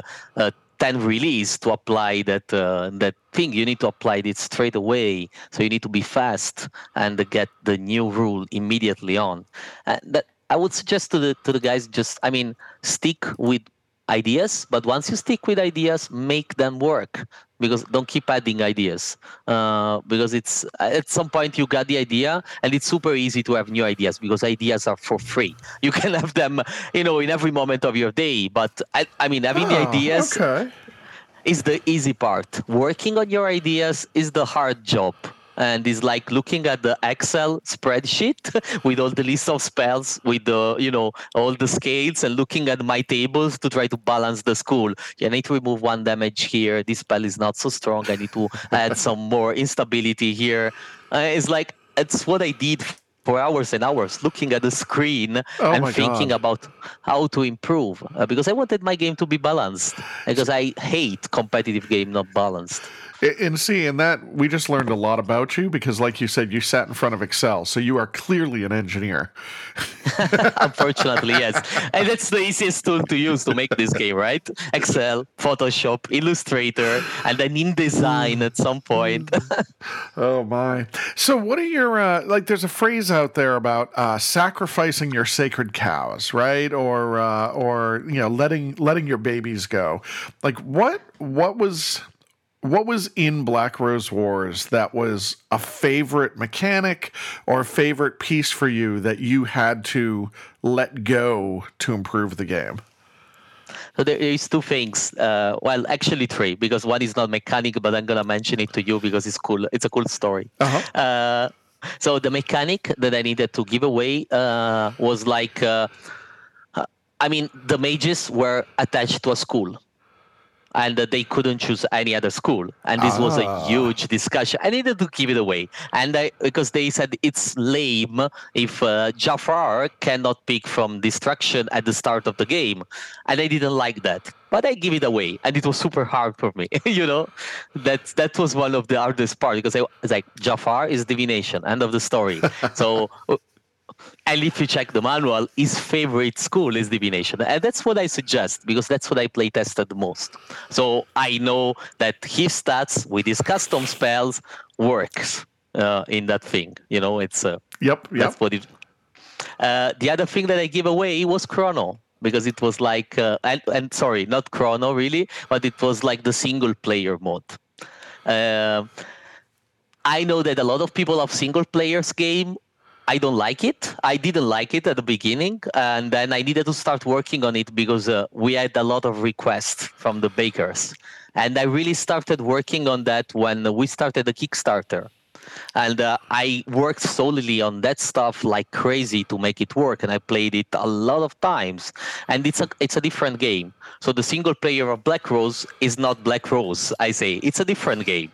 10 release to apply that uh, that thing. You need to apply it straight away. So you need to be fast and get the new rule immediately on. And that i would suggest to the to the guys just i mean stick with ideas but once you stick with ideas make them work because don't keep adding ideas. Uh, because it's at some point you got the idea and it's super easy to have new ideas because ideas are for free. You can have them you know in every moment of your day but i, I mean having oh, the ideas okay. is the easy part. Working on your ideas is the hard job and it's like looking at the Excel spreadsheet with all the list of spells, with the you know all the scales, and looking at my tables to try to balance the school. Yeah, I need to remove one damage here. This spell is not so strong. I need to add some more instability here. Uh, it's like it's what I did for hours and hours looking at the screen oh and thinking God. about how to improve uh, because I wanted my game to be balanced because I hate competitive game not balanced. And see, in that we just learned a lot about you because, like you said, you sat in front of Excel, so you are clearly an engineer. Unfortunately, yes, and that's the easiest tool to use to make this game, right? Excel, Photoshop, Illustrator, and then InDesign at some point. oh my! So, what are your uh, like? There's a phrase out there about uh, sacrificing your sacred cows, right? Or uh, or you know, letting letting your babies go. Like, what what was what was in Black Rose Wars that was a favorite mechanic or a favorite piece for you that you had to let go to improve the game? So there is two things. Uh, well, actually three, because one is not mechanic, but I'm gonna mention it to you because it's cool. It's a cool story. Uh-huh. Uh, so the mechanic that I needed to give away uh, was like, uh, I mean, the mages were attached to a school and they couldn't choose any other school. And this ah. was a ah. huge discussion. I needed to give it away. And I, because they said it's lame if uh, jafar cannot pick from destruction at the start of the game. And i didn't like that. But i give it away. And it was super hard for me you know? That that was one of the hardest part because i was like jafar is divination. End of the story. So and if you check the manual, his favorite school is divination. And that's what I suggest because that's what I play tested the most. So I know that his stats with his custom spells works uh, in that thing. You know, it's uh, yep, yep. That's what it. Uh, the other thing that I give away was Chrono because it was like uh, and, and sorry, not Chrono really, but it was like the single player mode. Uh, I know that a lot of people of single players game I don't like it. I didn't like it at the beginning, and then I needed to start working on it because uh, we had a lot of requests from the bakers, and I really started working on that when we started the Kickstarter. And uh, I worked solely on that stuff like crazy to make it work, and I played it a lot of times. And it's a it's a different game. So the single player of Black Rose is not Black Rose. I say it's a different game.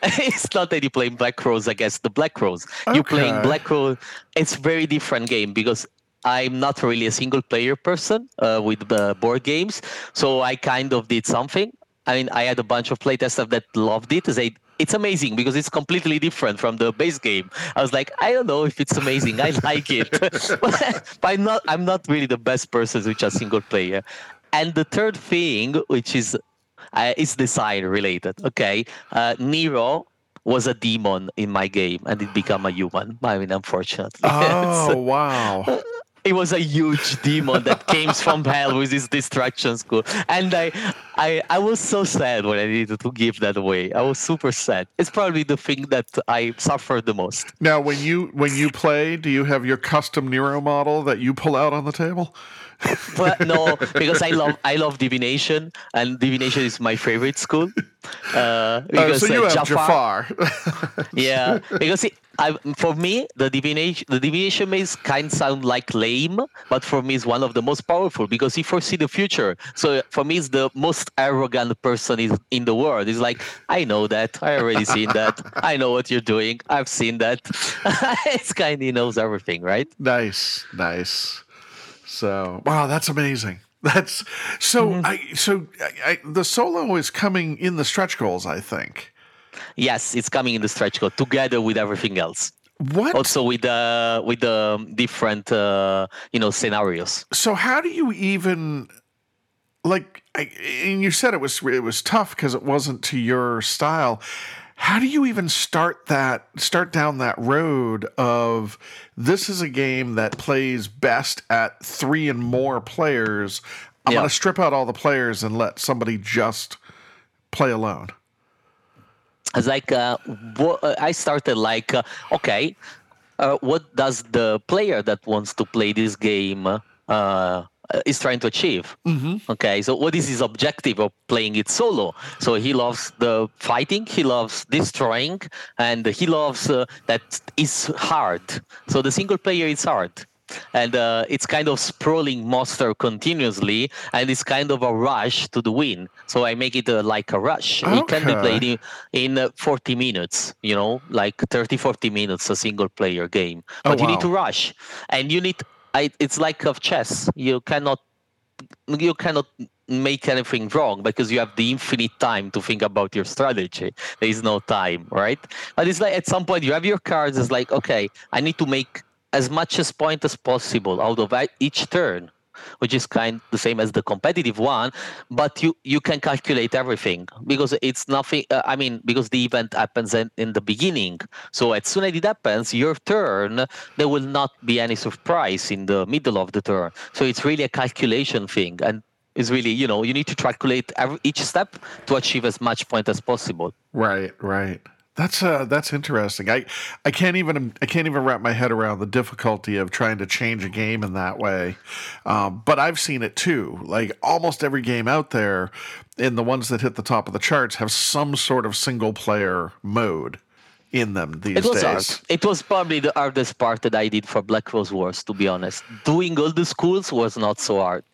it's not that you're playing Black Rose against the Black Rose. Okay. You're playing Black Rose. It's very different game because I'm not really a single player person uh, with uh, board games. So I kind of did something. I mean, I had a bunch of playtesters that loved it. They, it's amazing because it's completely different from the base game. I was like, I don't know if it's amazing. I like it, but I'm not. I'm not really the best person with a single player. And the third thing, which is uh, it's design related. Okay, uh, Nero was a demon in my game, and it became a human. I mean, unfortunately. Oh wow! It was a huge demon that came from hell with his destruction school, and I, I, I was so sad when I needed to give that away. I was super sad. It's probably the thing that I suffered the most. Now, when you when you play, do you have your custom Nero model that you pull out on the table? But no, because I love I love divination, and divination is my favorite school. Uh, because, oh, so you uh, have Jafar. Jafar. yeah, because it, I, for me, the divination the divination may kind sound like lame, but for me, it's one of the most powerful because he foresee the future. So for me, it's the most arrogant person is in the world. It's like I know that I already seen that. I know what you're doing. I've seen that. it's kind of knows everything, right? Nice, nice. So wow, that's amazing. That's so. Mm-hmm. I so I, I, the solo is coming in the stretch goals. I think. Yes, it's coming in the stretch goal together with everything else. What? Also with the uh, with the different uh, you know scenarios. So how do you even like? I, and you said it was it was tough because it wasn't to your style how do you even start that start down that road of this is a game that plays best at three and more players. I'm going to strip out all the players and let somebody just play alone. It's like uh, what, uh, i started like uh, okay uh, what does the player that wants to play this game uh, is trying to achieve. Mm-hmm. Okay, so what is his objective of playing it solo? So he loves the fighting, he loves destroying, and he loves uh, that is hard. So the single player is hard. And uh, it's kind of sprawling monster continuously, and it's kind of a rush to the win. So I make it uh, like a rush. Okay. It can be played in, in uh, 40 minutes, you know, like 30, 40 minutes, a single player game. But oh, wow. you need to rush, and you need I, it's like of chess. You cannot you cannot make anything wrong because you have the infinite time to think about your strategy. There is no time, right? But it's like at some point you have your cards. It's like okay, I need to make as much as point as possible out of each turn which is kind the same as the competitive one but you you can calculate everything because it's nothing uh, i mean because the event happens in, in the beginning. So as soon as it happens your turn there will not be any surprise in the middle of the turn. So it's really a calculation thing and it's really you know you need to calculate every, each step to achieve as much point as possible. Right right that's uh, that's interesting. I I can't even I can't even wrap my head around the difficulty of trying to change a game in that way. Um, but I've seen it too. Like almost every game out there, in the ones that hit the top of the charts, have some sort of single player mode in them these it was days. Hard. It was probably the hardest part that I did for Black Rose Wars. To be honest, doing all the schools was not so hard.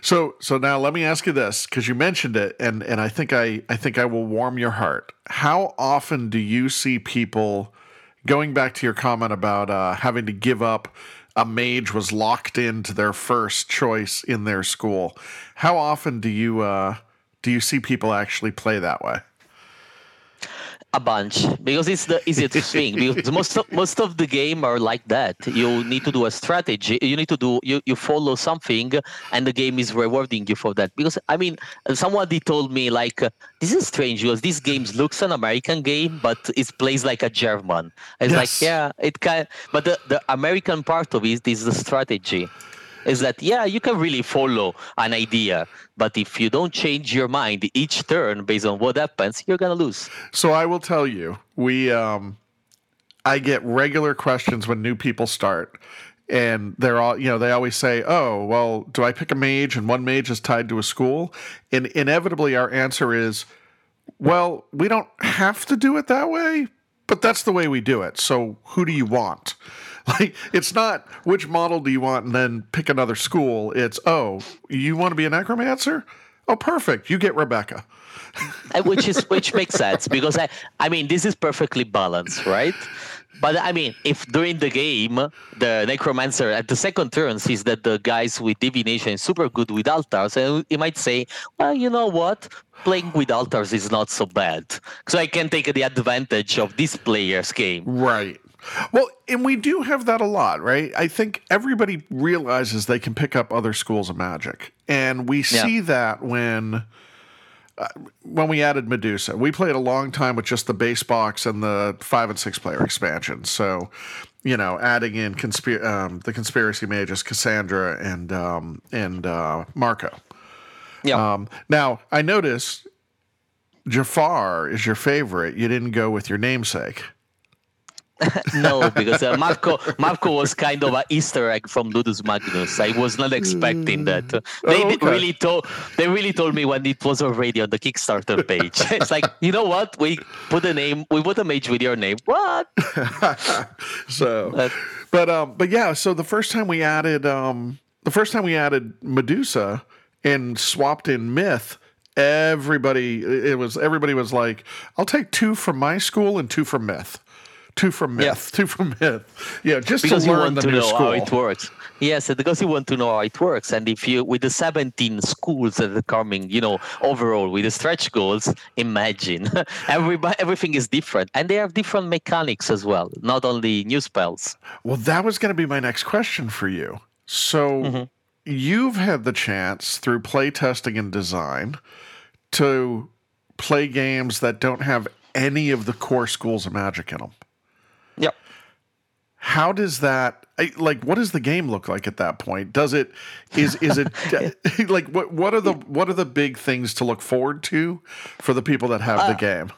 So so now let me ask you this because you mentioned it and and I think I I think I will warm your heart. How often do you see people going back to your comment about uh, having to give up a mage was locked into their first choice in their school? How often do you uh, do you see people actually play that way? A bunch because it's the easiest thing because most of, most of the game are like that. You need to do a strategy you need to do you, you follow something and the game is rewarding you for that. Because i mean somebody told me like this is strange because this game looks an american game but it plays like a german. It's yes. like yeah it can but the, the american part of it is the strategy is that yeah you can really follow an idea but if you don't change your mind each turn based on what happens you're gonna lose. So i will tell you we um i get regular questions when new people start and they're all you know they always say oh well do i pick a mage and one mage is tied to a school? And inevitably our answer is well we don't have to do it that way but that's the way we do it so who do you want Like it's not which model do you want and then pick another school. It's oh, you want to be a necromancer? Oh, perfect. You get Rebecca. Uh, which is which makes sense because I I mean this is perfectly balanced, right? But I mean, if during the game the necromancer at the second turn sees that the guys with divination is super good with altars, and he might say, "Well, you know what? Playing with altars is not so bad, so I can take the advantage of this player's game." Right. Well, and we do have that a lot, right? I think everybody realizes they can pick up other schools of magic, and we yeah. see that when uh, when we added Medusa. We played a long time with just the base box and the five and six player expansion. So you know, adding in conspir- um, the conspiracy mages Cassandra and um, and uh, Marco. Yeah. Um, now I noticed Jafar is your favorite. You didn't go with your namesake. no, because uh, Marco Marco was kind of an Easter egg from Ludus Magnus. I was not expecting that. They Oh, okay. really told they really told me when it was already on the Kickstarter page. it's like you know what? We put a name. We put a mage with your name. What? so, Uh, but um, but yeah. So the first time we added um, the first time we added Medusa and swapped in Myth, everybody it was everybody was like, "I'll take two from my school and two from Myth." Two from myth, Yeah. two from myth. Yeah, just because to you learn want the to new know school. how it works. Yes, because you want to know how it works. And if you, with the 17 schools that are coming, you know, overall with the stretch goals, imagine everybody, everything is different, and they have different mechanics as well, not only new spells. Well, that was going to be my next question for you. So, Mm-hmm. you've had the chance through play testing and design to play games that don't have any of the core schools of magic in them. How does that like what does the game look like at that point? Does it is is it like what what are the what are the big things to look forward to for the people that have Uh, the game?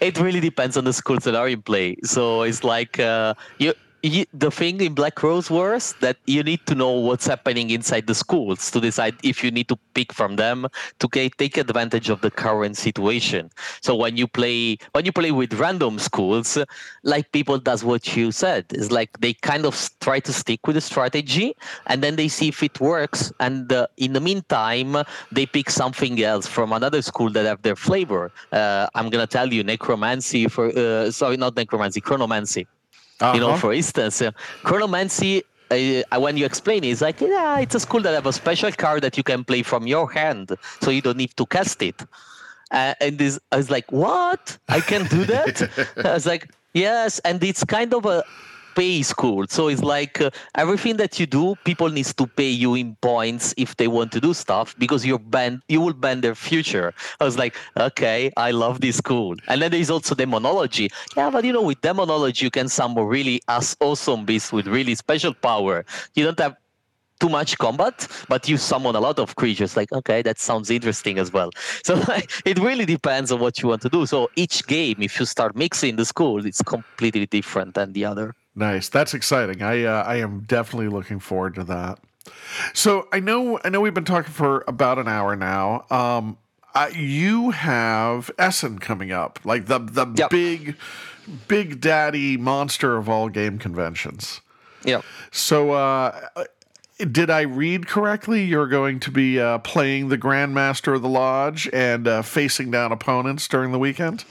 It really depends on the schools that are in play. So it's like uh, you, you, the thing in Black Rose Wars that you need to know what's happening inside the schools to decide if you need to pick from them to get, take advantage of the current situation. So when you play when you play with random schools, like people does what you said, is like they kind of try to stick with the strategy and then they see if it works. And uh, in the meantime, they pick something else from another school that have their flavor. Uh, I'm gonna tell you, necromancy for uh, sorry, not necromancy, chronomancy. You know, Uh-huh. for instance, uh, chronomancy. Uh, when you explain it, it's like, yeah, it's a school that have a special card that you can play from your hand, so you don't need to cast it. Uh, and this, I was like, what? I can do that? I was like, yes. And it's kind of a pay school. So it's like uh, everything that you do, people needs to pay you in points if they want to do stuff because you're banned, you will ban their future. I was like, okay, I love this school. And then there's also demonology. Yeah, but you know, with demonology, you can summon really as awesome beasts with really special power. You don't have too much combat, but you summon a lot of creatures. Like, okay, that sounds interesting as well. So like, it really depends on what you want to do. So each game, if you start mixing the school, it's completely different than the other. Nice. That's exciting. I uh, I am definitely looking forward to that. So I know I know we've been talking for about an hour now. Um, I, you have Essen coming up, like the the Yep. big, big daddy monster of all game conventions. Yeah. So, uh, did I read correctly? You're going to be uh, playing the Grandmaster of the Lodge and uh, facing down opponents during the weekend.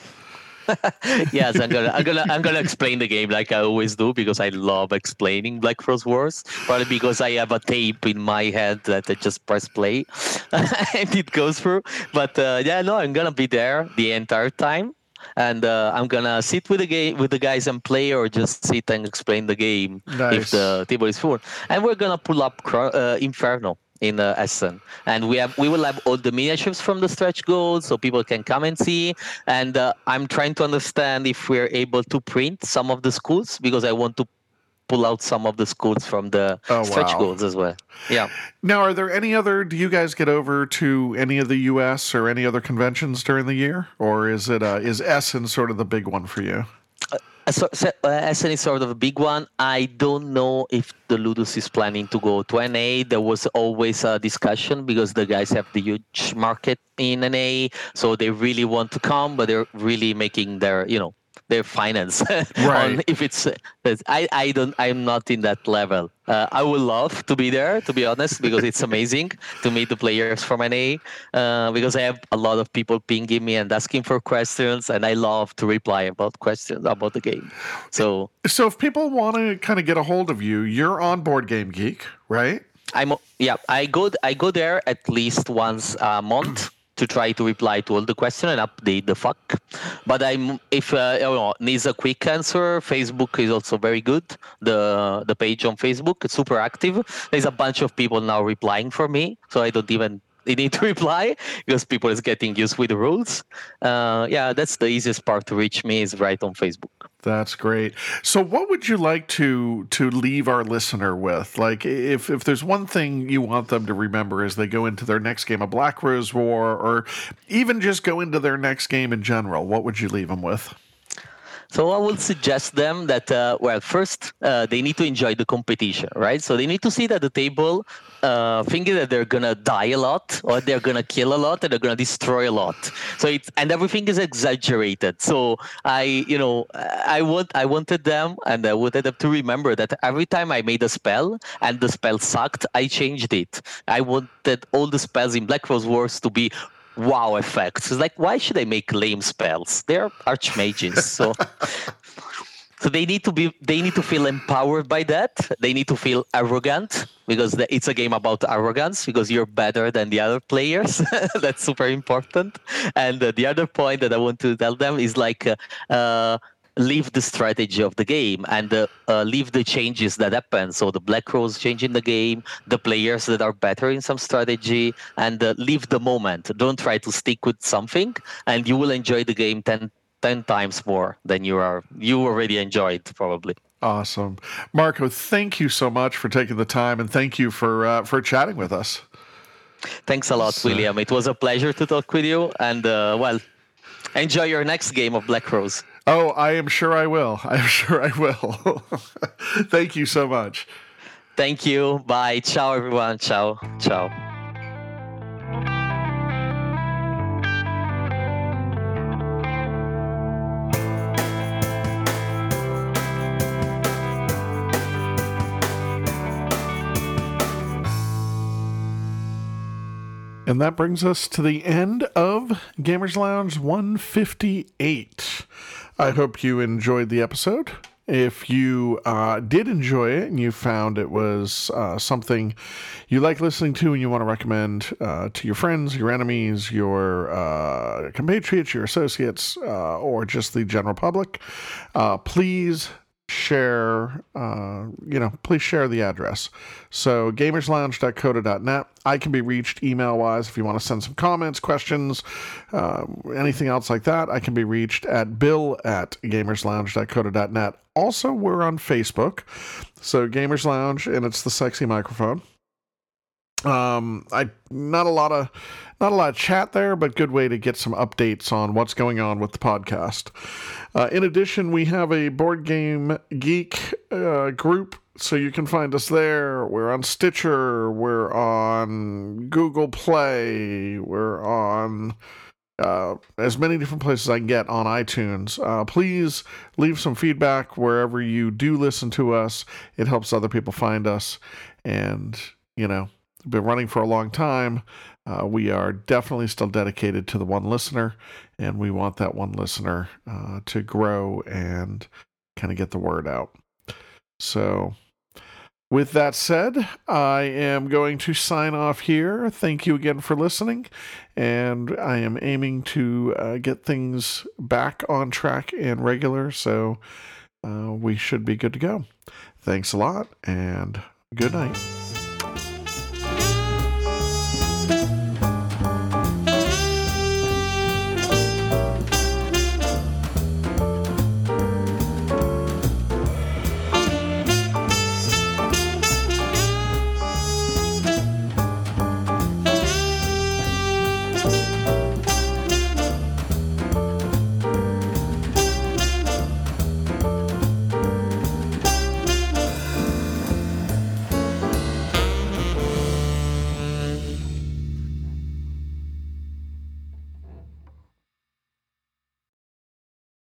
yes, I'm gonna, I'm gonna, I'm gonna explain the game like I always do because I love explaining Black Rose Wars. Probably because I have a tape in my head that I just press play and it goes through. But uh, yeah, no, I'm gonna be there the entire time, and uh, I'm gonna sit with the game with the guys and play, or just sit and explain the game Nice. if the table is full. And we're gonna pull up uh, Inferno in uh, Essen, and we have we will have all the miniatures from the stretch goals, so people can come and see. And uh, I'm trying to understand if we're able to print some of the schools because I want to pull out some of the schools from the Oh, stretch wow. goals as well. Yeah. Now, are there any other? Do you guys get over to any of the U.S. or any other conventions during the year, or is it uh, is Essen sort of the big one for you? Uh, So, so, uh, Essen is sort of a big one. I don't know if the Ludus is planning to go to NA. There was always a discussion because the guys have the huge market in NA, so they really want to come, but they're really making their, you know, their finance Right. on if it's. it's- I I don't. I'm not in that level. Uh, I would love to be there, to be honest, because it's amazing to meet the players from NA. Uh, because I have a lot of people pinging me and asking for questions, and I love to reply about questions about the game. So So, if people want to kind of get a hold of you, you're on Board Game Geek, right? I'm yeah. I go I go there at least once a month to try to reply to all the questions and update the FAQ. But I'm if uh, you know, needs a quick answer. Facebook is also very good. The the page on Facebook is super active. There's a bunch of people now replying for me, so I don't even need to reply because people is getting used with the rules. Uh, yeah, that's the easiest part to reach me is right on Facebook. That's great. So, what would you like to to leave our listener with? Like, if if there's one thing you want them to remember as they go into their next game of Black Rose War, or even just go into their next game in general, what would you leave them with? So I would suggest them that, uh, well, first uh, they need to enjoy the competition, right? So they need to sit at the table uh, thinking that they're gonna die a lot, or they're gonna kill a lot, and they're gonna destroy a lot. So it's and everything is exaggerated. So I, you know, I want I wanted them, and I wanted them to remember that every time I made a spell and the spell sucked, I changed it. I wanted all the spells in Black Rose Wars to be wow effects. It's like, why should I make lame spells? They're archmages, so so they need to be they need to feel empowered by that. They need to feel arrogant because it's a game about arrogance because you're better than the other players. That's super important. And uh, the other point that I want to tell them is like. Uh, uh, leave the strategy of the game and uh, uh, leave the changes that happen. So the Black Rose changing the game, the players that are better in some strategy, and uh, leave the moment. Don't try to stick with something, and you will enjoy the game 10, 10 times more than you are you already enjoyed probably. Awesome, Marco. Thank you so much for taking the time, and thank you for uh, for chatting with us. Thanks a lot, so, William. It was a pleasure to talk with you, and uh, well, enjoy your next game of Black Rose. Oh, I am sure I will. I'm sure I will. Thank you so much. Thank you. Bye. Ciao, everyone. Ciao. Ciao. And that brings us to the end of Gamers Lounge 158. I hope you enjoyed the episode. If you uh, did enjoy it and you found it was uh, something you like listening to and you want to recommend uh, to your friends, your enemies, your uh, compatriots, your associates, uh, or just the general public, uh, please share, uh, you know, please share the address. So, gamerslounge.coda.net. I can be reached email wise if you want to send some comments, questions, uh, anything else like that. I can be reached at bill at gamerslounge.coda.net. Also, we're on Facebook. So, Gamers Lounge, and it's the sexy microphone. Um, I not a lot of not a lot of chat there, but good way to get some updates on what's going on with the podcast. Uh, in addition, we have a board game geek uh, group, so you can find us there. We're on Stitcher, we're on Google Play, we're on uh, as many different places I can get on iTunes. Uh, please leave some feedback wherever you do listen to us. It helps other people find us, and you know been running for a long time. Uh, we are definitely still dedicated to the one listener, and we want that one listener uh, to grow and kind of get the word out. So, with that said, I am going to sign off here. Thank you again for listening, and I am aiming to uh, get things back on track and regular, so uh, we should be good to go. Thanks a lot, and good night.